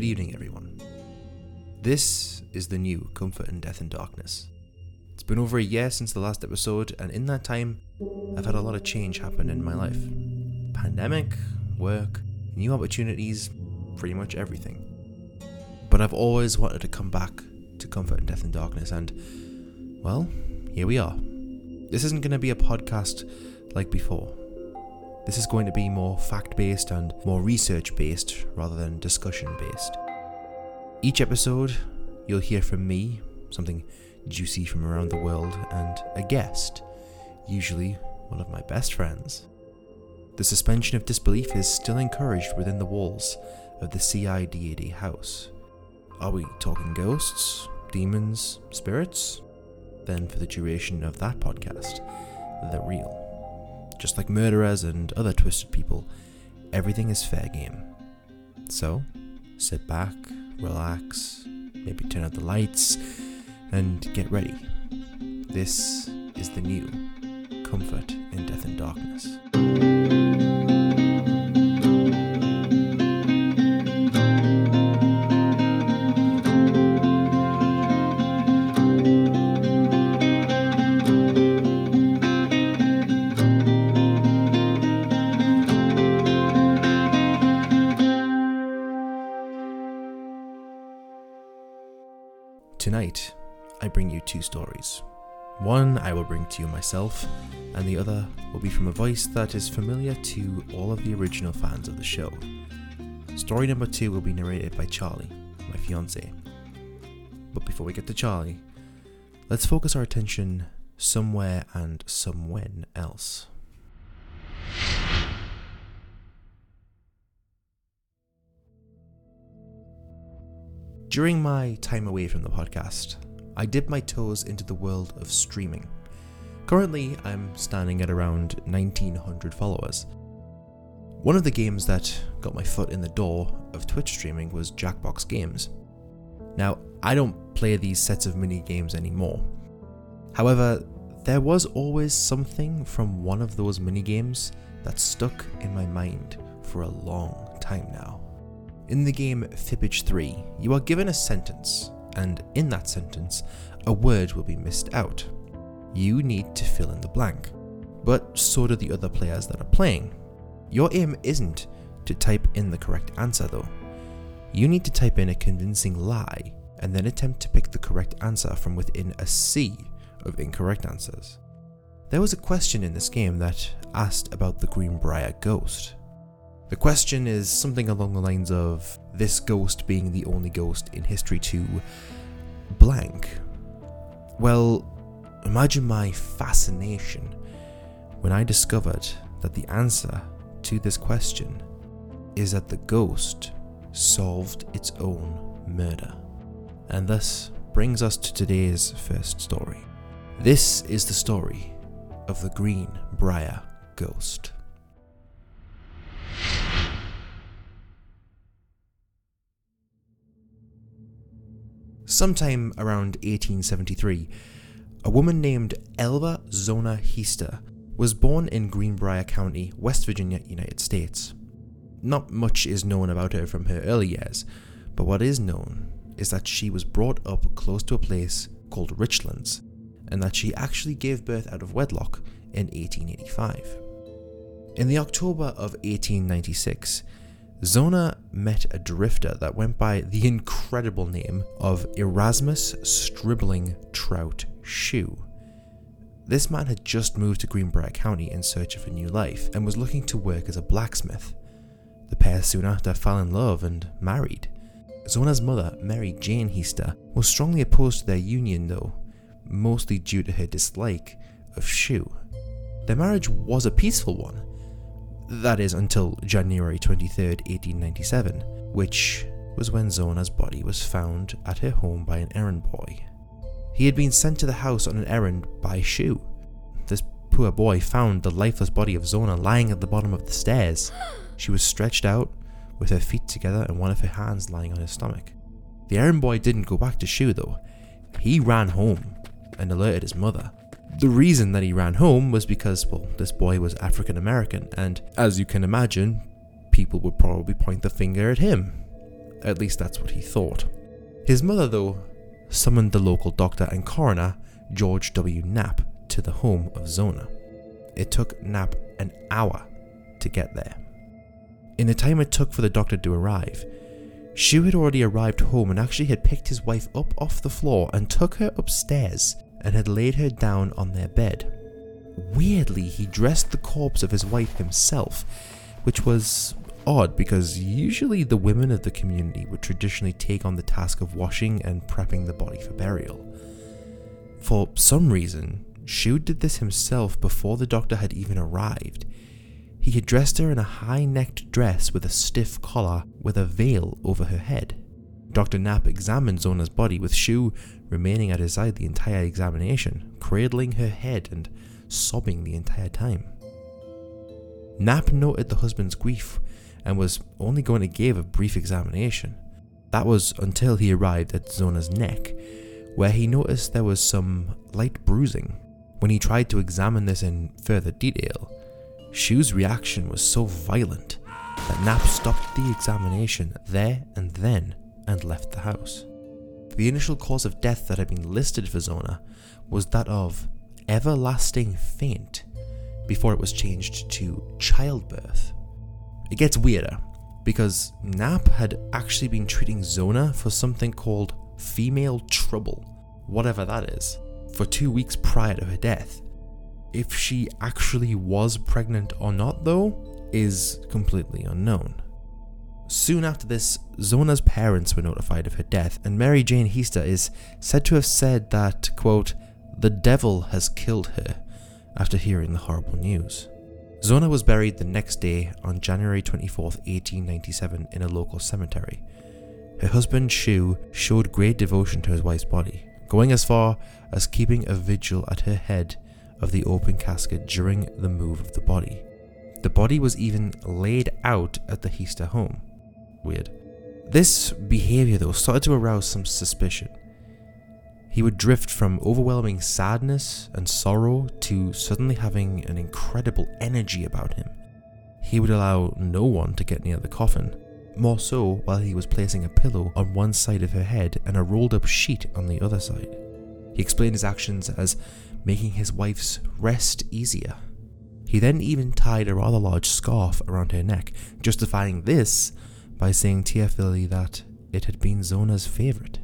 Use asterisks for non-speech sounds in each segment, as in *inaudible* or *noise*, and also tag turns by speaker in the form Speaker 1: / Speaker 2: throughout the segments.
Speaker 1: Good evening, everyone. This is the new Comfort in Death and Darkness. It's been over a year since the last episode, and in that time, I've had a lot of change happen in my life pandemic, work, new opportunities, pretty much everything. But I've always wanted to come back to Comfort in Death and Darkness, and, well, here we are. This isn't going to be a podcast like before. This is going to be more fact based and more research based rather than discussion based. Each episode, you'll hear from me, something juicy from around the world, and a guest, usually one of my best friends. The suspension of disbelief is still encouraged within the walls of the CIDAD house. Are we talking ghosts, demons, spirits? Then, for the duration of that podcast, the real. Just like murderers and other twisted people, everything is fair game. So, sit back, relax, maybe turn out the lights, and get ready. This is the new Comfort in Death and Darkness. To you myself, and the other will be from a voice that is familiar to all of the original fans of the show. Story number two will be narrated by Charlie, my fiance. But before we get to Charlie, let's focus our attention somewhere and somewhen else. During my time away from the podcast, I dipped my toes into the world of streaming. Currently, I'm standing at around 1900 followers. One of the games that got my foot in the door of Twitch streaming was Jackbox Games. Now, I don't play these sets of mini games anymore. However, there was always something from one of those mini games that stuck in my mind for a long time now. In the game Fibbage 3, you are given a sentence, and in that sentence, a word will be missed out. You need to fill in the blank, but so do the other players that are playing. Your aim isn't to type in the correct answer though. You need to type in a convincing lie and then attempt to pick the correct answer from within a sea of incorrect answers. There was a question in this game that asked about the Greenbrier ghost. The question is something along the lines of this ghost being the only ghost in history to blank. Well, imagine my fascination when I discovered that the answer to this question is that the ghost solved its own murder. And thus brings us to today's first story. This is the story of the Green Briar Ghost. Sometime around 1873, a woman named Elva Zona Heaster was born in Greenbrier County, West Virginia, United States. Not much is known about her from her early years, but what is known is that she was brought up close to a place called Richlands, and that she actually gave birth out of wedlock in 1885. In the October of 1896, Zona met a drifter that went by the incredible name of Erasmus Stribling Trout Shue. This man had just moved to Greenbrier County in search of a new life and was looking to work as a blacksmith. The pair soon after fell in love and married. Zona's mother, Mary Jane Heaster, was strongly opposed to their union though, mostly due to her dislike of Shue. Their marriage was a peaceful one, that is until January 23, 1897, which was when Zona's body was found at her home by an errand boy. He had been sent to the house on an errand by Shue. This poor boy found the lifeless body of Zona lying at the bottom of the stairs. She was stretched out, with her feet together and one of her hands lying on her stomach. The errand boy didn't go back to Shue though. He ran home and alerted his mother. The reason that he ran home was because, well, this boy was African American, and as you can imagine, people would probably point the finger at him. At least that's what he thought. His mother, though, summoned the local doctor and coroner, George W. Knapp, to the home of Zona. It took Knapp an hour to get there. In the time it took for the doctor to arrive, Shue had already arrived home and actually had picked his wife up off the floor and took her upstairs and had laid her down on their bed. Weirdly, he dressed the corpse of his wife himself, which was odd because usually the women of the community would traditionally take on the task of washing and prepping the body for burial. For some reason, Shue did this himself before the doctor had even arrived. He had dressed her in a high necked dress with a stiff collar with a veil over her head. Dr. Knapp examined Zona's body with Shue remaining at his side the entire examination, cradling her head and sobbing the entire time. Knapp noted the husband's grief and was only going to give a brief examination. That was until he arrived at Zona's neck, where he noticed there was some light bruising. When he tried to examine this in further detail, Shue's reaction was so violent that Knapp stopped the examination there and then and left the house. The initial cause of death that had been listed for Zona was that of everlasting faint before it was changed to childbirth. It gets weirder because Knapp had actually been treating Zona for something called female trouble, whatever that is, for two weeks prior to her death. If she actually was pregnant or not, though, is completely unknown. Soon after this, Zona's parents were notified of her death, and Mary Jane Heaster is said to have said that, quote, the devil has killed her after hearing the horrible news. Zona was buried the next day on January 24, 1897, in a local cemetery. Her husband, Shue, showed great devotion to his wife's body, going as far as keeping a vigil at her head of the open casket during the move of the body. The body was even laid out at the Heaster home. Weird. This behavior, though, started to arouse some suspicion. He would drift from overwhelming sadness and sorrow to suddenly having an incredible energy about him. He would allow no one to get near the coffin, more so while he was placing a pillow on one side of her head and a rolled up sheet on the other side. He explained his actions as making his wife's rest easier. He then even tied a rather large scarf around her neck, justifying this by saying tearfully that it had been Zona's favourite.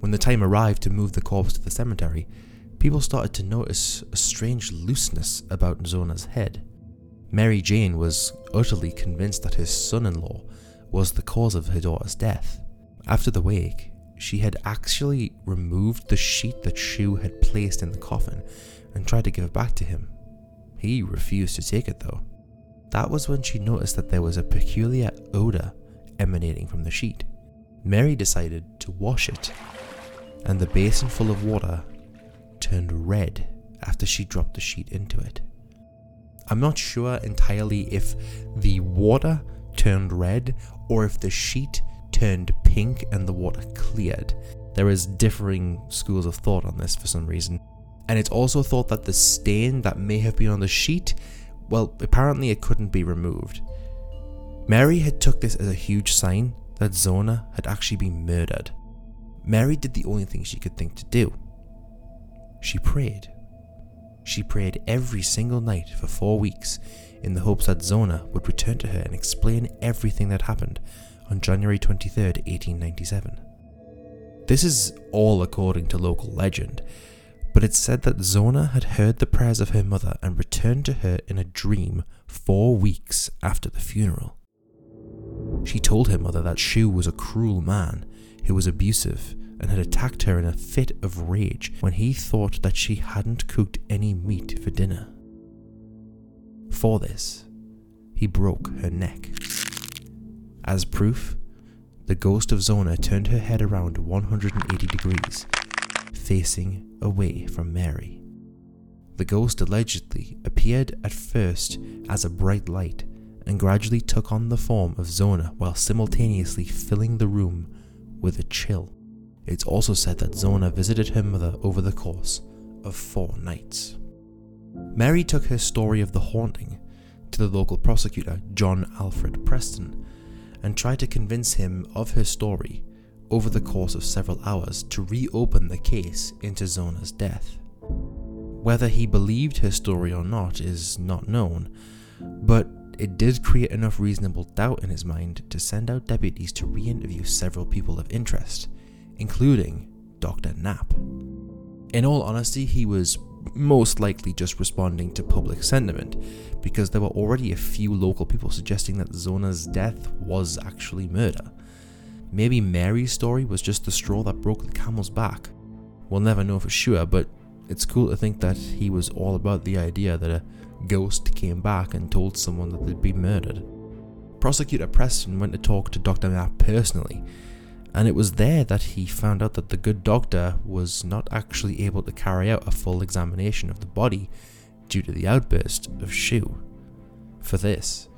Speaker 1: When the time arrived to move the corpse to the cemetery, people started to notice a strange looseness about Zona's head. Mary Jane was utterly convinced that his son in law was the cause of her daughter's death. After the wake, she had actually removed the sheet that Shue had placed in the coffin and tried to give it back to him. He refused to take it though. That was when she noticed that there was a peculiar odour emanating from the sheet. Mary decided to wash it, and the basin full of water turned red after she dropped the sheet into it. I'm not sure entirely if the water turned red or if the sheet turned pink and the water cleared. There is differing schools of thought on this for some reason. And it's also thought that the stain that may have been on the sheet, well, apparently it couldn't be removed. Mary had took this as a huge sign that Zona had actually been murdered. Mary did the only thing she could think to do. She prayed. She prayed every single night for four weeks in the hopes that Zona would return to her and explain everything that happened on January 23, 1897. This is all according to local legend, but it's said that Zona had heard the prayers of her mother and returned to her in a dream four weeks after the funeral. She told her mother that Shue was a cruel man who was abusive and had attacked her in a fit of rage when he thought that she hadn't cooked any meat for dinner. For this, he broke her neck. As proof, the ghost of Zona turned her head around 180 degrees, facing away from Mary. The ghost allegedly appeared at first as a bright light and gradually took on the form of Zona while simultaneously filling the room with a chill. It's also said that Zona visited her mother over the course of four nights. Mary took her story of the haunting to the local prosecutor, John Alfred Preston, and tried to convince him of her story over the course of several hours to reopen the case into Zona's death. Whether he believed her story or not is not known, but it did create enough reasonable doubt in his mind to send out deputies to re interview several people of interest, including Dr. Knapp. In all honesty, he was most likely just responding to public sentiment, because there were already a few local people suggesting that Zona's death was actually murder. Maybe Mary's story was just the straw that broke the camel's back. We'll never know for sure, but it's cool to think that he was all about the idea that a ghost came back and told someone that they'd been murdered. Prosecutor Preston went to talk to Dr. Knapp personally, and it was there that he found out that the good doctor was not actually able to carry out a full examination of the body due to the outburst of Shue. For this,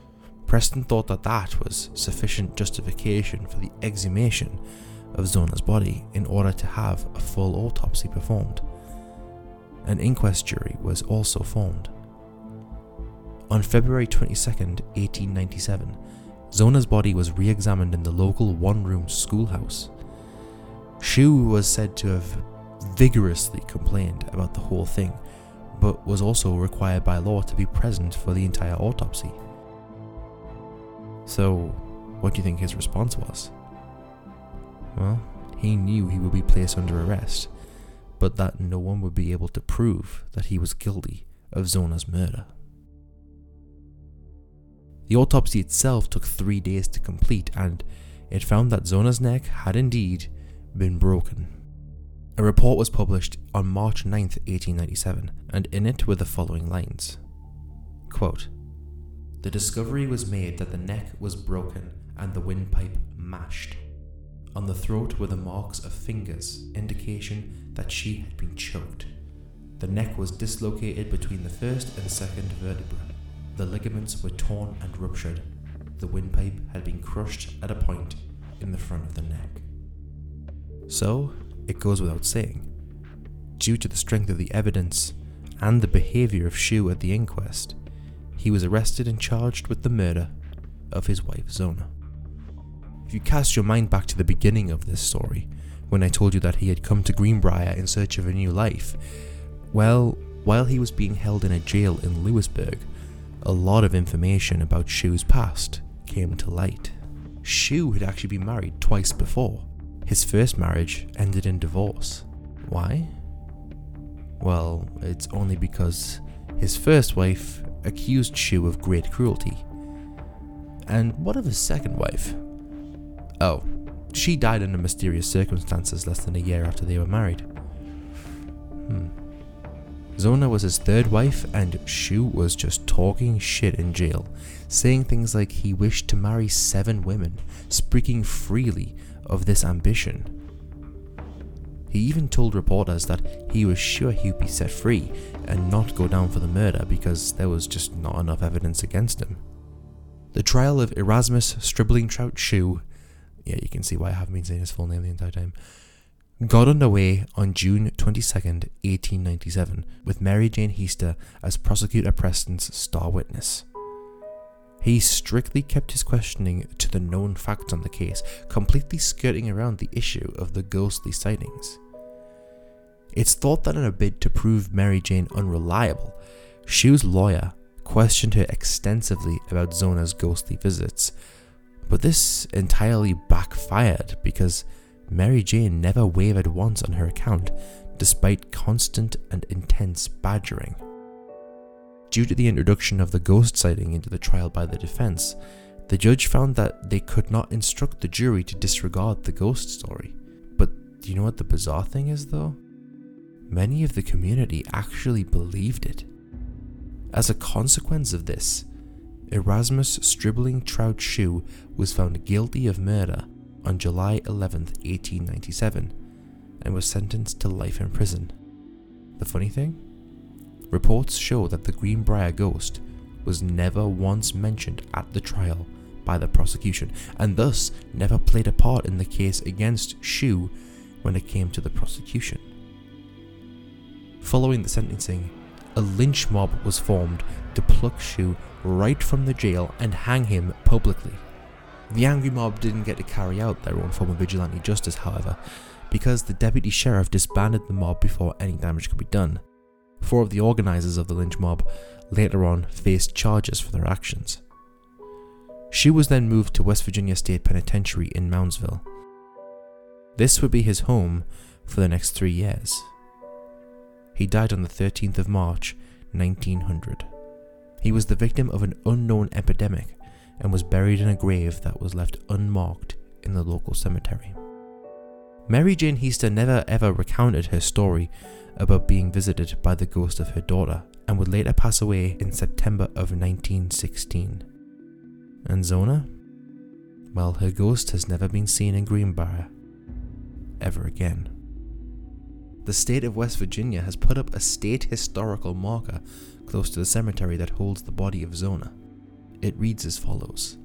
Speaker 1: Preston thought that that was sufficient justification for the exhumation of Zona's body in order to have a full autopsy performed. An inquest jury was also formed. On February 22, 1897, Zona's body was re examined in the local one room schoolhouse. Shue was said to have vigorously complained about the whole thing, but was also required by law to be present for the entire autopsy. So, what do you think his response was? Well, he knew he would be placed under arrest, but that no one would be able to prove that he was guilty of Zona's murder. The autopsy itself took three days to complete, and it found that Zona's neck had indeed been broken. A report was published on March 9, 1897, and in it were the following lines Quote, the discovery was made that the neck was broken and the windpipe mashed. On the throat were the marks of fingers, indication that she had been choked. The neck was dislocated between the first and second vertebra. The ligaments were torn and ruptured. The windpipe had been crushed at a point in the front of the neck. So, it goes without saying, due to the strength of the evidence and the behaviour of Shue at the inquest, he was arrested and charged with the murder of his wife Zona. If you cast your mind back to the beginning of this story, when I told you that he had come to Greenbrier in search of a new life, well, while he was being held in a jail in Lewisburg, a lot of information about Shue's past came to light. Shue had actually been married twice before. His first marriage ended in divorce. Why? Well, it's only because his first wife accused Shue of great cruelty. And what of his second wife? Oh, she died under mysterious circumstances less than a year after they were married. Hmm. Zona was his third wife, and Shue was just talking shit in jail, saying things like he wished to marry seven women, speaking freely of this ambition. He even told reporters that he was sure he'd be set free and not go down for the murder because there was just not enough evidence against him. The trial of Erasmus Stribling Trout Shue, yeah, you can see why I haven't been saying his full name the entire time, got underway on June 22nd, 1897, with Mary Jane Heaster as Prosecutor Preston's star witness. He strictly kept his questioning to the known facts on the case, completely skirting around the issue of the ghostly sightings. It's thought that in a bid to prove Mary Jane unreliable, Shue's lawyer questioned her extensively about Zona's ghostly visits, but this entirely backfired because Mary Jane never wavered once on her account, despite constant and intense badgering. Due to the introduction of the ghost sighting into the trial by the defense, the judge found that they could not instruct the jury to disregard the ghost story. But do you know what the bizarre thing is, though? Many of the community actually believed it. As a consequence of this, Erasmus Stribling Trout Shue was found guilty of murder on July 11, 1897, and was sentenced to life in prison. The funny thing? Reports show that the Greenbrier ghost was never once mentioned at the trial by the prosecution, and thus never played a part in the case against Shue when it came to the prosecution. Following the sentencing, a lynch mob was formed to pluck Shue right from the jail and hang him publicly. The angry mob didn't get to carry out their own form of vigilante justice, however, because the deputy sheriff disbanded the mob before any damage could be done. Four of the organisers of the lynch mob later on faced charges for their actions. She was then moved to West Virginia State Penitentiary in Moundsville. This would be his home for the next three years. He died on the 13th of March, 1900. He was the victim of an unknown epidemic and was buried in a grave that was left unmarked in the local cemetery. Mary Jane Heaster never ever recounted her story about being visited by the ghost of her daughter and would later pass away in September of 1916. And Zona? Well, her ghost has never been seen in Greenbrier ever again. The state of West Virginia has put up a state historical marker close to the cemetery that holds the body of Zona. It reads as follows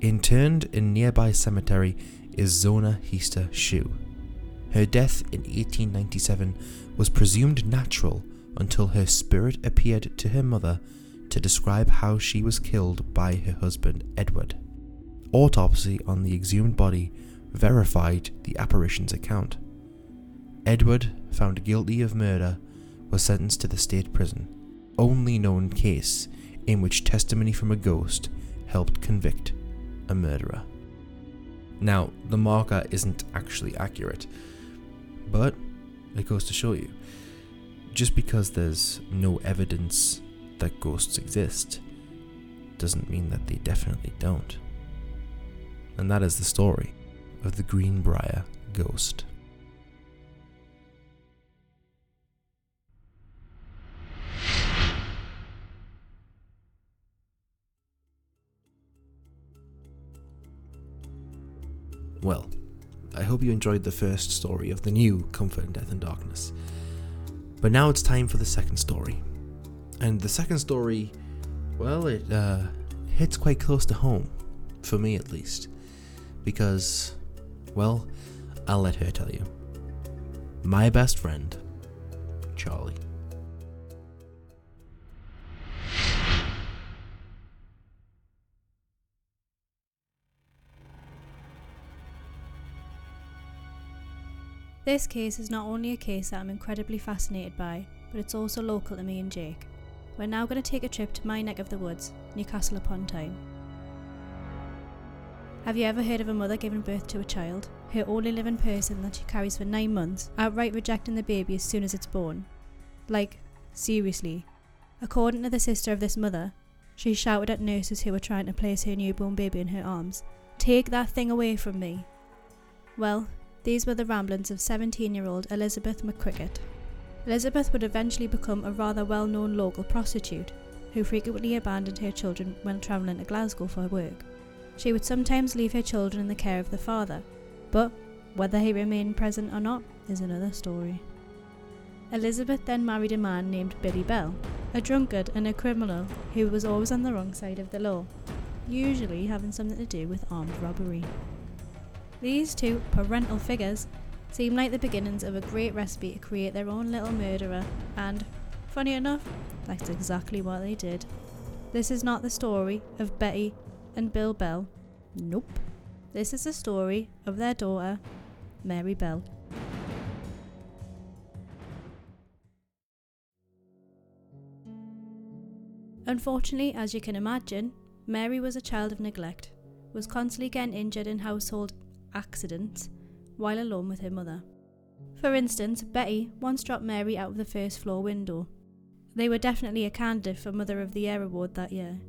Speaker 1: Interned in nearby cemetery is Zona Heaster Shue. Her death in 1897 was presumed natural until her spirit appeared to her mother to describe how she was killed by her husband Edward. Autopsy on the exhumed body verified the apparition's account. Edward, found guilty of murder, was sentenced to the state prison, only known case in which testimony from a ghost helped convict a murderer. Now, the marker isn't actually accurate, but it goes to show you just because there's no evidence that ghosts exist doesn't mean that they definitely don't. And that is the story of the Greenbrier ghost. Well, I hope you enjoyed the first story of the new Comfort in Death and Darkness. But now it's time for the second story. And the second story, well, it uh, hits quite close to home, for me at least. Because, well, I'll let her tell you. My best friend, Charlie.
Speaker 2: This case is not only a case that I'm incredibly fascinated by, but it's also local to me and Jake. We're now going to take a trip to my neck of the woods, Newcastle upon Tyne. Have you ever heard of a mother giving birth to a child, her only living person that she carries for nine months, outright rejecting the baby as soon as it's born? Like, seriously. According to the sister of this mother, she shouted at nurses who were trying to place her newborn baby in her arms, Take that thing away from me. Well, these were the ramblings of 17 year old Elizabeth McCrickett. Elizabeth would eventually become a rather well known local prostitute who frequently abandoned her children when travelling to Glasgow for work. She would sometimes leave her children in the care of the father, but whether he remained present or not is another story. Elizabeth then married a man named Billy Bell, a drunkard and a criminal who was always on the wrong side of the law, usually having something to do with armed robbery. These two parental figures seem like the beginnings of a great recipe to create their own little murderer, and, funny enough, that's exactly what they did. This is not the story of Betty and Bill Bell. Nope. This is the story of their daughter, Mary Bell. Unfortunately, as you can imagine, Mary was a child of neglect, was constantly getting injured in household accidents while alone with her mother. For instance, Betty once dropped Mary out of the first floor window. They were definitely a candidate for Mother of the Year award that year.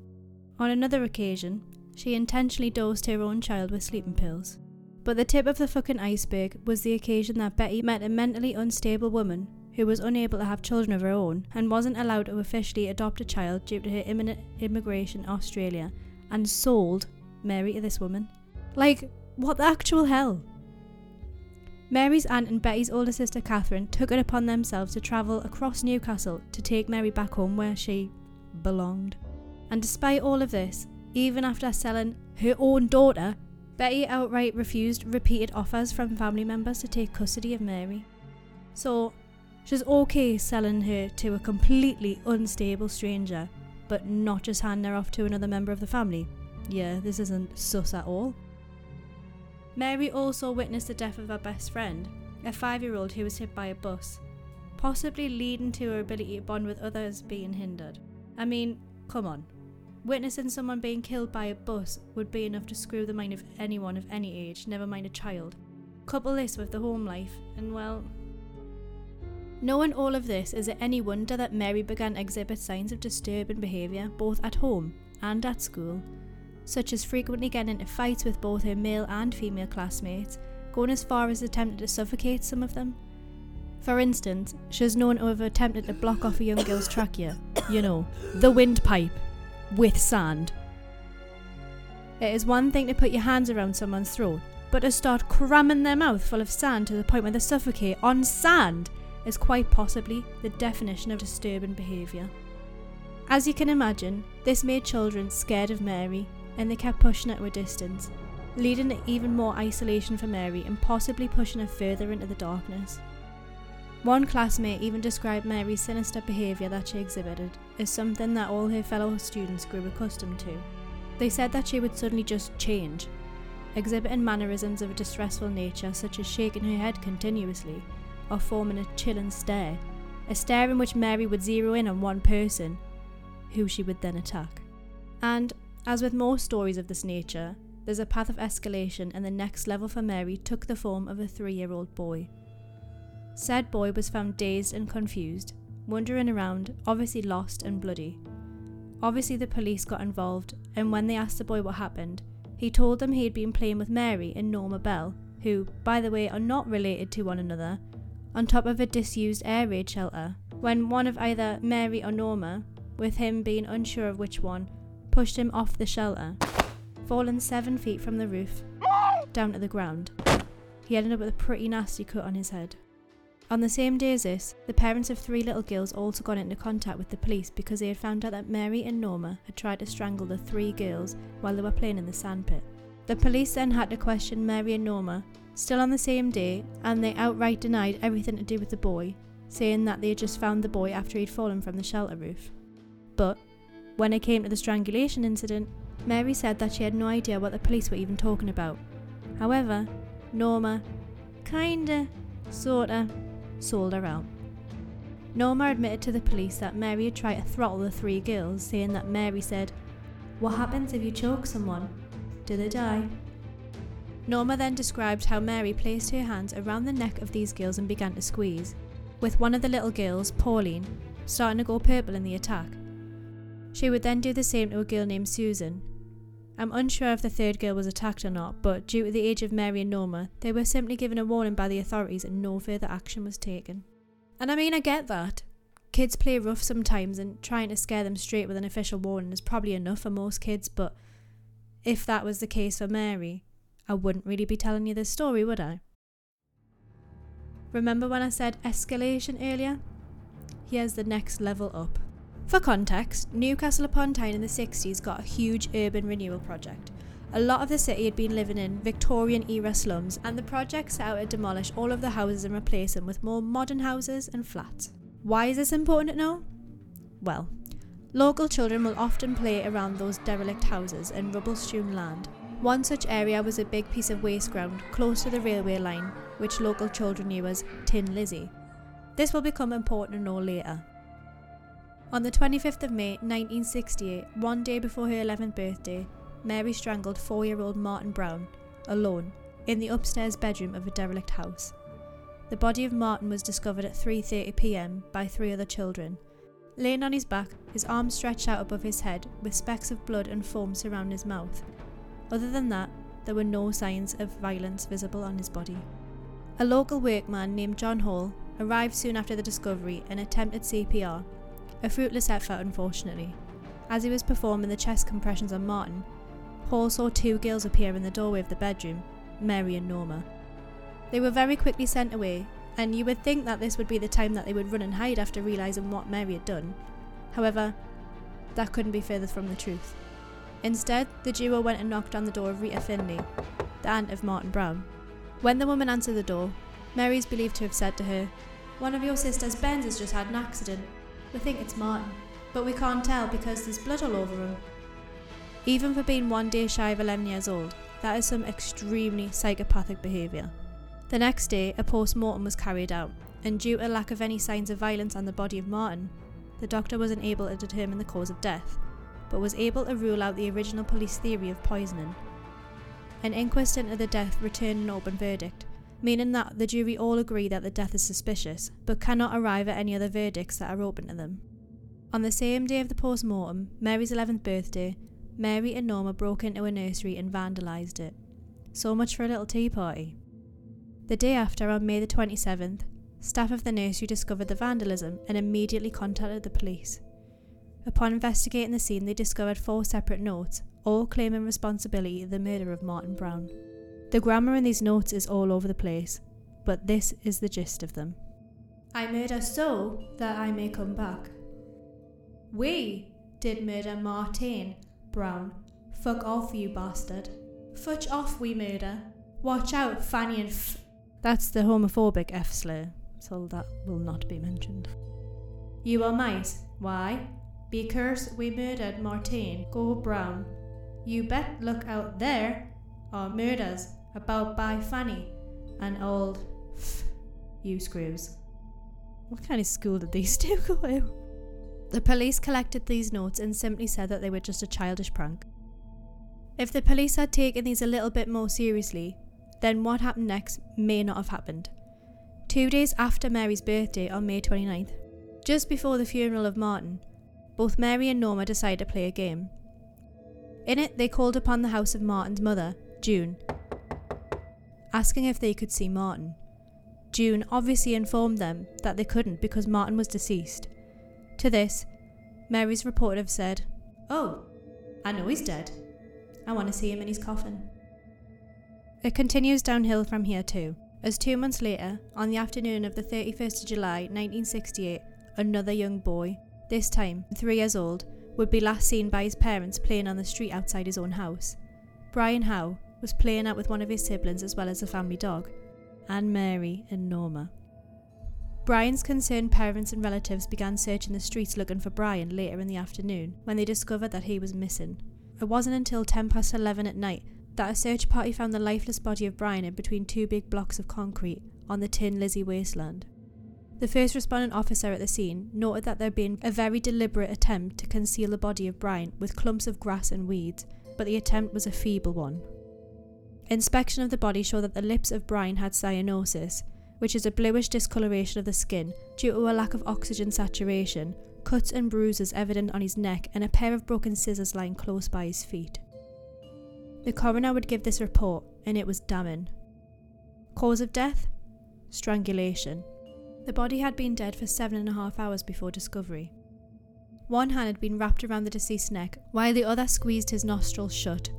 Speaker 2: On another occasion, she intentionally dosed her own child with sleeping pills. But the tip of the fucking iceberg was the occasion that Betty met a mentally unstable woman who was unable to have children of her own and wasn't allowed to officially adopt a child due to her imminent immigration to Australia and sold Mary to this woman. Like, what the actual hell? Mary's aunt and Betty's older sister Catherine took it upon themselves to travel across Newcastle to take Mary back home where she belonged. And despite all of this, even after selling her own daughter, Betty outright refused repeated offers from family members to take custody of Mary. So, she's okay selling her to a completely unstable stranger, but not just handing her off to another member of the family. Yeah, this isn't sus at all. Mary also witnessed the death of her best friend, a five year old who was hit by a bus, possibly leading to her ability to bond with others being hindered. I mean, come on. Witnessing someone being killed by a bus would be enough to screw the mind of anyone of any age, never mind a child. Couple this with the home life, and well. Knowing all of this, is it any wonder that Mary began to exhibit signs of disturbing behaviour both at home and at school, such as frequently getting into fights with both her male and female classmates, going as far as attempting to suffocate some of them? For instance, she is known to have attempted to block off a young girl's trachea, you know, the windpipe, with sand. It is one thing to put your hands around someone's throat, but to start cramming their mouth full of sand to the point where they suffocate on sand is quite possibly the definition of disturbing behaviour. As you can imagine, this made children scared of Mary and they kept pushing her to a distance, leading to even more isolation for Mary and possibly pushing her further into the darkness. One classmate even described Mary's sinister behaviour that she exhibited as something that all her fellow students grew accustomed to. They said that she would suddenly just change, exhibiting mannerisms of a distressful nature such as shaking her head continuously or forming a chilling stare, a stare in which Mary would zero in on one person, who she would then attack. And, as with most stories of this nature, there's a path of escalation and the next level for Mary took the form of a three year old boy. Said boy was found dazed and confused, wandering around, obviously lost and bloody. Obviously, the police got involved, and when they asked the boy what happened, he told them he had been playing with Mary and Norma Bell, who, by the way, are not related to one another, on top of a disused air raid shelter, when one of either Mary or Norma, with him being unsure of which one, pushed him off the shelter, fallen seven feet from the roof, down to the ground. He ended up with a pretty nasty cut on his head. On the same day as this, the parents of three little girls also got into contact with the police because they had found out that Mary and Norma had tried to strangle the three girls while they were playing in the sandpit. The police then had to question Mary and Norma, still on the same day, and they outright denied everything to do with the boy, saying that they had just found the boy after he'd fallen from the shelter roof. But, when it came to the strangulation incident, Mary said that she had no idea what the police were even talking about. However, Norma kinda, sorta, sold her out. Norma admitted to the police that Mary had tried to throttle the three girls, saying that Mary said, What happens if you choke someone? Do they die? Norma then described how Mary placed her hands around the neck of these girls and began to squeeze, with one of the little girls, Pauline, starting to go purple in the attack. She would then do the same to a girl named Susan. I'm unsure if the third girl was attacked or not, but due to the age of Mary and Norma, they were simply given a warning by the authorities and no further action was taken. And I mean, I get that. Kids play rough sometimes, and trying to scare them straight with an official warning is probably enough for most kids, but if that was the case for Mary, I wouldn't really be telling you this story, would I? Remember when I said escalation earlier? Here's the next level up. For context, Newcastle upon Tyne in the 60s got a huge urban renewal project. A lot of the city had been living in Victorian era slums, and the project set out to demolish all of the houses and replace them with more modern houses and flats. Why is this important to know? Well, local children will often play around those derelict houses and rubble strewn land. One such area was a big piece of waste ground close to the railway line, which local children knew as Tin Lizzie. This will become important to know later. On the 25th of May 1968, one day before her 11th birthday, Mary strangled four year old Martin Brown, alone, in the upstairs bedroom of a derelict house. The body of Martin was discovered at 3:30 p.m. by three other children. Laying on his back, his arms stretched out above his head, with specks of blood and foam surrounding his mouth. Other than that, there were no signs of violence visible on his body. A local workman named John Hall arrived soon after the discovery and attempted CPR, a fruitless effort unfortunately. As he was performing the chest compressions on Martin, Hall saw two girls appear in the doorway of the bedroom, Mary and Norma. They were very quickly sent away, and you would think that this would be the time that they would run and hide after realising what Mary had done. However, that couldn't be further from the truth. Instead, the duo went and knocked on the door of Rita Finley, the aunt of Martin Brown. When the woman answered the door, Mary is believed to have said to her, One of your sister's Benz has just had an accident. We think it's Martin, but we can't tell because there's blood all over him. Even for being one day shy of 11 years old, that is some extremely psychopathic behaviour. The next day, a post mortem was carried out, and due to lack of any signs of violence on the body of Martin, the doctor was unable to determine the cause of death, but was able to rule out the original police theory of poisoning. An inquest into the death returned an open verdict, meaning that the jury all agree that the death is suspicious, but cannot arrive at any other verdicts that are open to them. On the same day of the post mortem, Mary's 11th birthday, Mary and Norma broke into a nursery and vandalised it. So much for a little tea party. The day after, on May the 27th, staff of the nursery discovered the vandalism and immediately contacted the police. Upon investigating the scene, they discovered four separate notes, all claiming responsibility for the murder of Martin Brown. The grammar in these notes is all over the place, but this is the gist of them. I murder so that I may come back. We did murder Martin Brown. Fuck off, you bastard. Futch off, we murder. Watch out, Fanny and f. That's the homophobic F slur, so that will not be mentioned. You are mice. Why? Because we murdered Martin Go Brown. You bet look out there are murders about by Fanny and old. You screws. What kind of school did these *laughs* two go to? The police collected these notes and simply said that they were just a childish prank. If the police had taken these a little bit more seriously, then what happened next may not have happened. Two days after Mary's birthday on May 29th, just before the funeral of Martin, both Mary and Norma decided to play a game. In it, they called upon the house of Martin's mother, June, asking if they could see Martin. June obviously informed them that they couldn't because Martin was deceased. To this, Mary's reporter said, Oh, I know he's dead. I want to see him in his coffin. It continues downhill from here too, as two months later, on the afternoon of the 31st of July 1968, another young boy, this time three years old, would be last seen by his parents playing on the street outside his own house. Brian Howe was playing out with one of his siblings as well as a family dog, Anne Mary and Norma. Brian's concerned parents and relatives began searching the streets looking for Brian later in the afternoon when they discovered that he was missing. It wasn't until 10 past 11 at night that a search party found the lifeless body of Brian in between two big blocks of concrete on the Tin Lizzie wasteland. The first responding officer at the scene noted that there had been a very deliberate attempt to conceal the body of Brian with clumps of grass and weeds, but the attempt was a feeble one. Inspection of the body showed that the lips of Brian had cyanosis, which is a bluish discoloration of the skin due to a lack of oxygen saturation, cuts and bruises evident on his neck, and a pair of broken scissors lying close by his feet. The coroner would give this report, and it was damning. Cause of death? Strangulation. The body had been dead for seven and a half hours before discovery. One hand had been wrapped around the deceased's neck, while the other squeezed his nostrils shut.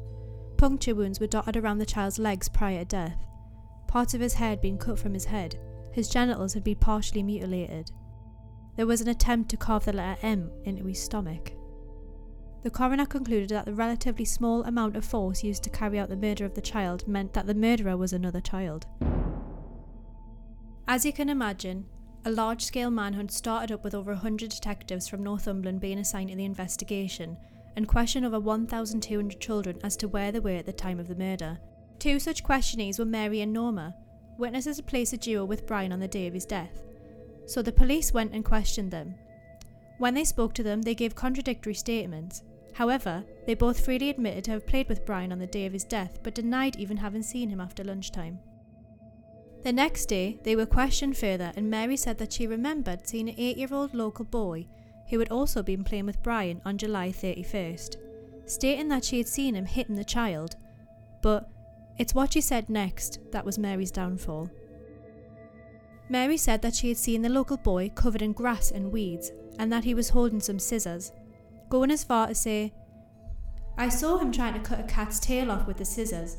Speaker 2: Puncture wounds were dotted around the child's legs prior to death. Part of his hair had been cut from his head. His genitals had been partially mutilated. There was an attempt to carve the letter M into his stomach. The coroner concluded that the relatively small amount of force used to carry out the murder of the child meant that the murderer was another child. As you can imagine, a large scale manhunt started up with over 100 detectives from Northumberland being assigned to the investigation and questioned over 1,200 children as to where they were at the time of the murder. Two such questionees were Mary and Norma. Witnesses had placed a duo with Brian on the day of his death. So the police went and questioned them. When they spoke to them, they gave contradictory statements. However, they both freely admitted to have played with Brian on the day of his death, but denied even having seen him after lunchtime. The next day, they were questioned further, and Mary said that she remembered seeing an eight year old local boy who had also been playing with Brian on July 31st, stating that she had seen him hitting the child, but it's what she said next that was Mary's downfall. Mary said that she had seen the local boy covered in grass and weeds and that he was holding some scissors, going as far as say, I saw him trying to cut a cat's tail off with the scissors,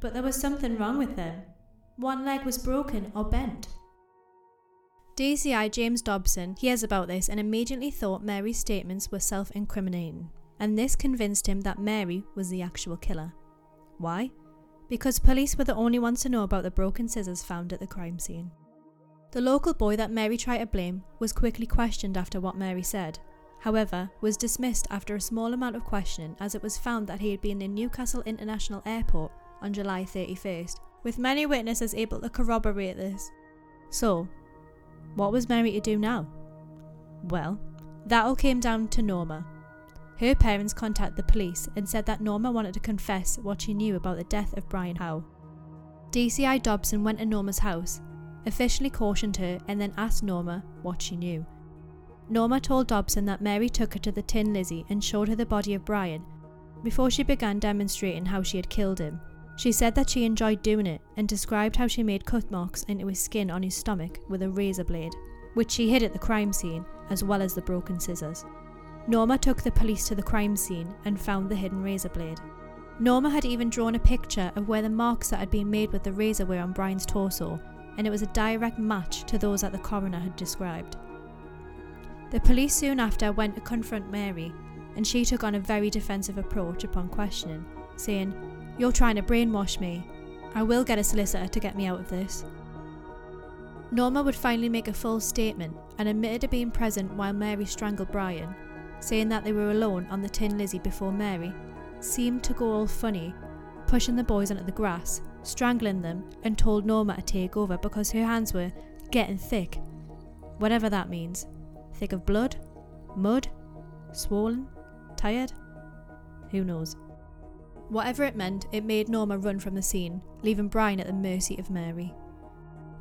Speaker 2: but there was something wrong with them. One leg was broken or bent. DCI James Dobson hears about this and immediately thought Mary's statements were self incriminating, and this convinced him that Mary was the actual killer. Why? because police were the only ones to know about the broken scissors found at the crime scene. The local boy that Mary tried to blame was quickly questioned after what Mary said. however, was dismissed after a small amount of questioning as it was found that he had been in Newcastle International Airport on July 31st, with many witnesses able to corroborate this. So, what was Mary to do now? Well, that all came down to Norma. Her parents contacted the police and said that Norma wanted to confess what she knew about the death of Brian Howe. DCI Dobson went to Norma's house, officially cautioned her, and then asked Norma what she knew. Norma told Dobson that Mary took her to the Tin Lizzie and showed her the body of Brian before she began demonstrating how she had killed him. She said that she enjoyed doing it and described how she made cut marks into his skin on his stomach with a razor blade, which she hid at the crime scene, as well as the broken scissors. Norma took the police to the crime scene and found the hidden razor blade. Norma had even drawn a picture of where the marks that had been made with the razor were on Brian's torso, and it was a direct match to those that the coroner had described. The police soon after went to confront Mary, and she took on a very defensive approach upon questioning, saying, You're trying to brainwash me. I will get a solicitor to get me out of this. Norma would finally make a full statement and admitted to being present while Mary strangled Brian, saying that they were alone on the Tin Lizzie before Mary seemed to go all funny, pushing the boys onto the grass, strangling them, and told Norma to take over because her hands were getting thick, whatever that means. Thick of blood? Mud? Swollen? Tired? Who knows? Whatever it meant, it made Norma run from the scene, leaving Brian at the mercy of Mary.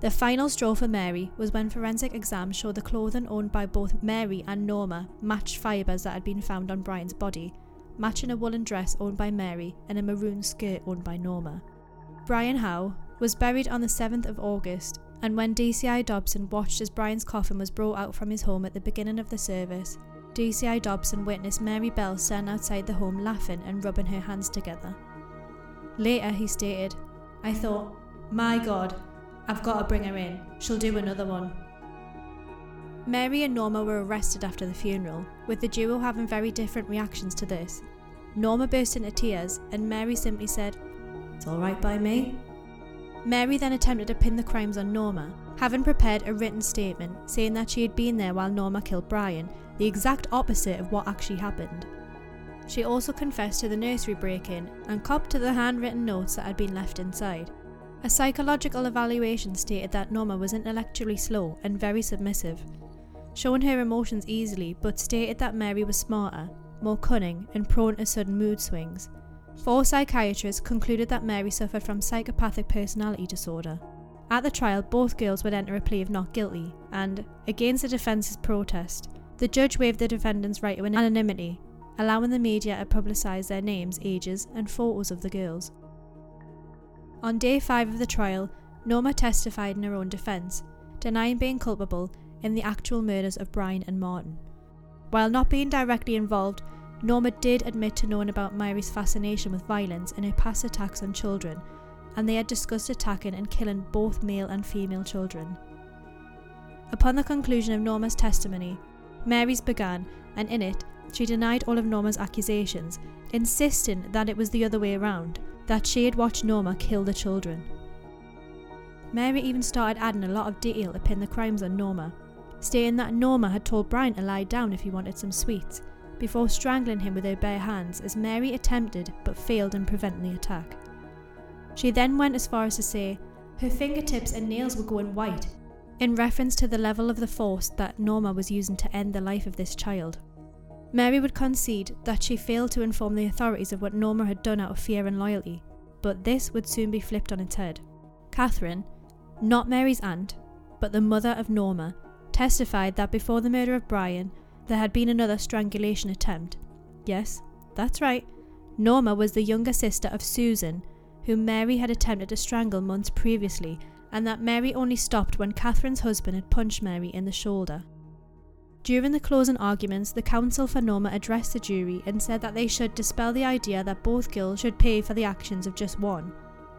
Speaker 2: The final straw for Mary was when forensic exams showed the clothing owned by both Mary and Norma matched fibres that had been found on Brian's body, matching a woolen dress owned by Mary and a maroon skirt owned by Norma. Brian Howe was buried on the 7th of August and when DCI Dobson watched as Brian's coffin was brought out from his home at the beginning of the service, DCI Dobson witnessed Mary Bell stand outside the home laughing and rubbing her hands together. Later, he stated, I thought, my God, I've got to bring her in. She'll do another one. Mary and Norma were arrested after the funeral, with the duo having very different reactions to this. Norma burst into tears, and Mary simply said, It's alright by me. Mary then attempted to pin the crimes on Norma, having prepared a written statement saying that she had been there while Norma killed Brian, the exact opposite of what actually happened. She also confessed to the nursery break in and copped to the handwritten notes that had been left inside. A psychological evaluation stated that Norma was intellectually slow and very submissive, showing her emotions easily, but stated that Mary was smarter, more cunning, and prone to sudden mood swings. Four psychiatrists concluded that Mary suffered from psychopathic personality disorder. At the trial, both girls would enter a plea of not guilty, and, against the defence's protest, the judge waived the defendant's right to anonymity, allowing the media to publicise their names, ages, and photos of the girls. On day five of the trial, Norma testified in her own defence, denying being culpable in the actual murders of Brian and Martin. While not being directly involved, Norma did admit to knowing about Mary's fascination with violence and her past attacks on children, and they had discussed attacking and killing both male and female children. Upon the conclusion of Norma's testimony, Mary's began, and in it, she denied all of Norma's accusations, insisting that it was the other way around, that she had watched Norma kill the children. Mary even started adding a lot of detail to pin the crimes on Norma, stating that Norma had told Brian to lie down if he wanted some sweets, before strangling him with her bare hands as Mary attempted but failed in preventing the attack. She then went as far as to say her fingertips and nails were going white, in reference to the level of the force that Norma was using to end the life of this child. Mary would concede that she failed to inform the authorities of what Norma had done out of fear and loyalty, but this would soon be flipped on its head. Catherine, not Mary's aunt, but the mother of Norma, testified that before the murder of Brian, there had been another strangulation attempt. Yes, that's right. Norma was the younger sister of Susan, whom Mary had attempted to strangle months previously, and that Mary only stopped when Catherine's husband had punched Mary in the shoulder. During the closing arguments, the counsel for Norma addressed the jury and said that they should dispel the idea that both girls should pay for the actions of just one.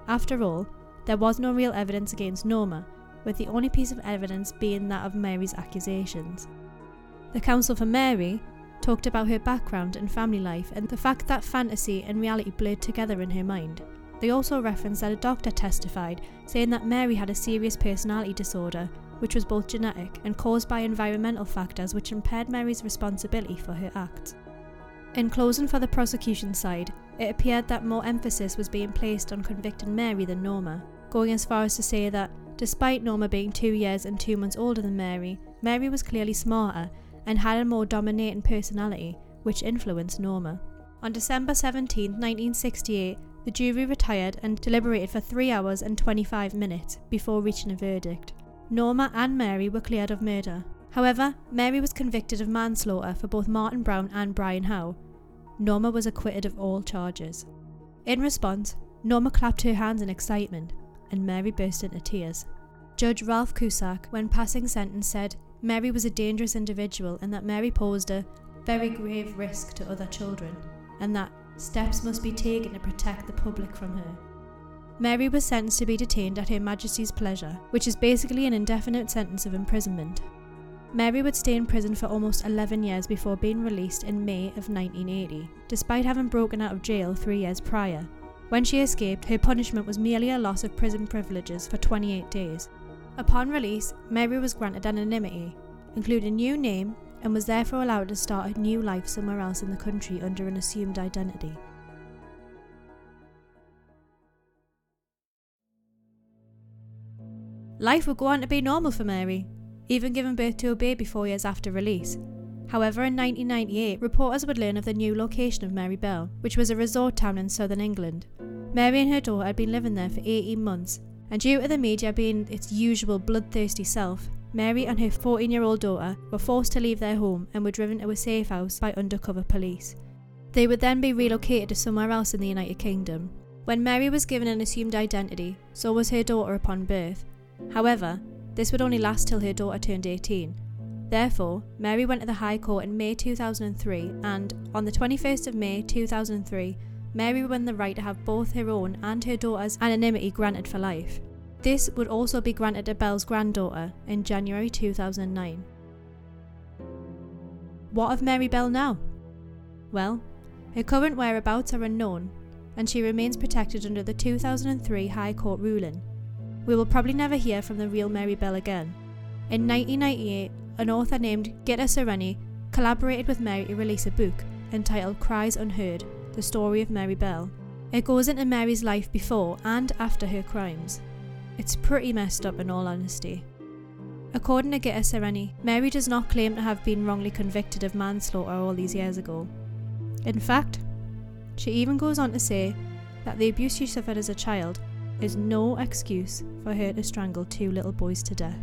Speaker 2: After all, there was no real evidence against Norma, with the only piece of evidence being that of Mary's accusations. The counsel for Mary talked about her background and family life and the fact that fantasy and reality blurred together in her mind. They also referenced that a doctor testified, saying that Mary had a serious personality disorder, which was both genetic and caused by environmental factors which impaired Mary's responsibility for her acts. In closing for the prosecution side, it appeared that more emphasis was being placed on convicting Mary than Norma, going as far as to say that, despite Norma being two years and two months older than Mary, Mary was clearly smarter and had a more dominating personality, which influenced Norma. On December 17, 1968, the jury retired and deliberated for 3 hours and 25 minutes before reaching a verdict. Norma and Mary were cleared of murder. However, Mary was convicted of manslaughter for both Martin Brown and Brian Howe. Norma was acquitted of all charges. In response, Norma clapped her hands in excitement, and Mary burst into tears. Judge Ralph Cusack, when passing sentence, said Mary was a dangerous individual and that Mary posed a very grave risk to other children, and that steps must be taken to protect the public from her. Mary was sentenced to be detained at Her Majesty's pleasure, which is basically an indefinite sentence of imprisonment. Mary would stay in prison for almost 11 years before being released in May of 1980, despite having broken out of jail three years prior. When she escaped, her punishment was merely a loss of prison privileges for 28 days. Upon release, Mary was granted anonymity, including new name, and was therefore allowed to start a new life somewhere else in the country under an assumed identity. Life would go on to be normal for Mary, even giving birth to a baby four years after release. However, in 1998, reporters would learn of the new location of Mary Bell, which was a resort town in southern England. Mary and her daughter had been living there for 18 months, and due to the media being its usual bloodthirsty self, Mary and her 14 year old daughter were forced to leave their home and were driven to a safe house by undercover police. They would then be relocated to somewhere else in the United Kingdom. When Mary was given an assumed identity, so was her daughter upon birth. However, this would only last till her daughter turned 18. Therefore, Mary went to the High Court in May 2003 and, on the 21st of May 2003, Mary won the right to have both her own and her daughter's anonymity granted for life. This would also be granted to Bell's granddaughter in January 2009. What of Mary Bell now? Well, her current whereabouts are unknown, and she remains protected under the 2003 High Court ruling we will probably never hear from the real Mary Bell again. In 1998, an author named Gitta Sereny collaborated with Mary to release a book entitled Cries Unheard The Story of Mary Bell. It goes into Mary's life before and after her crimes. It's pretty messed up in all honesty. According to Gitta Sereny, Mary does not claim to have been wrongly convicted of manslaughter all these years ago. In fact, she even goes on to say that the abuse she suffered as a child is no excuse for her to strangle two little boys to death.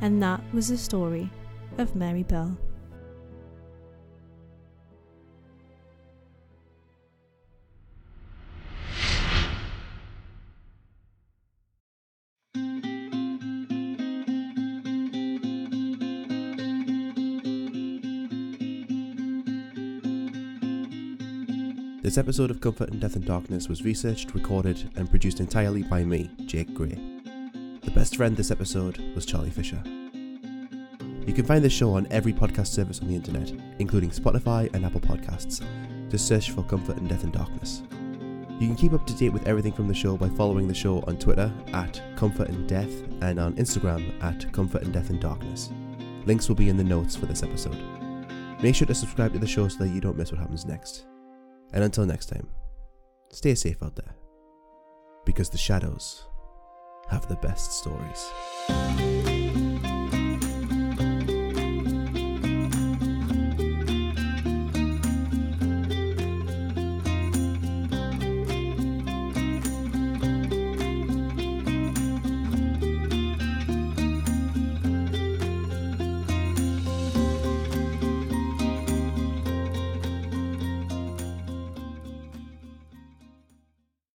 Speaker 2: And that was the story of Mary Bell.
Speaker 1: This episode of Comfort and Death and Darkness was researched, recorded, and produced entirely by me, Jake Gray. The best friend this episode was Charlie Fisher. You can find this show on every podcast service on the internet, including Spotify and Apple Podcasts. Just search for Comfort and Death and Darkness. You can keep up to date with everything from the show by following the show on Twitter at Comfort and Death and on Instagram at Comfort and Death and Darkness. Links will be in the notes for this episode. Make sure to subscribe to the show so that you don't miss what happens next. And until next time, stay safe out there. Because the shadows have the best stories.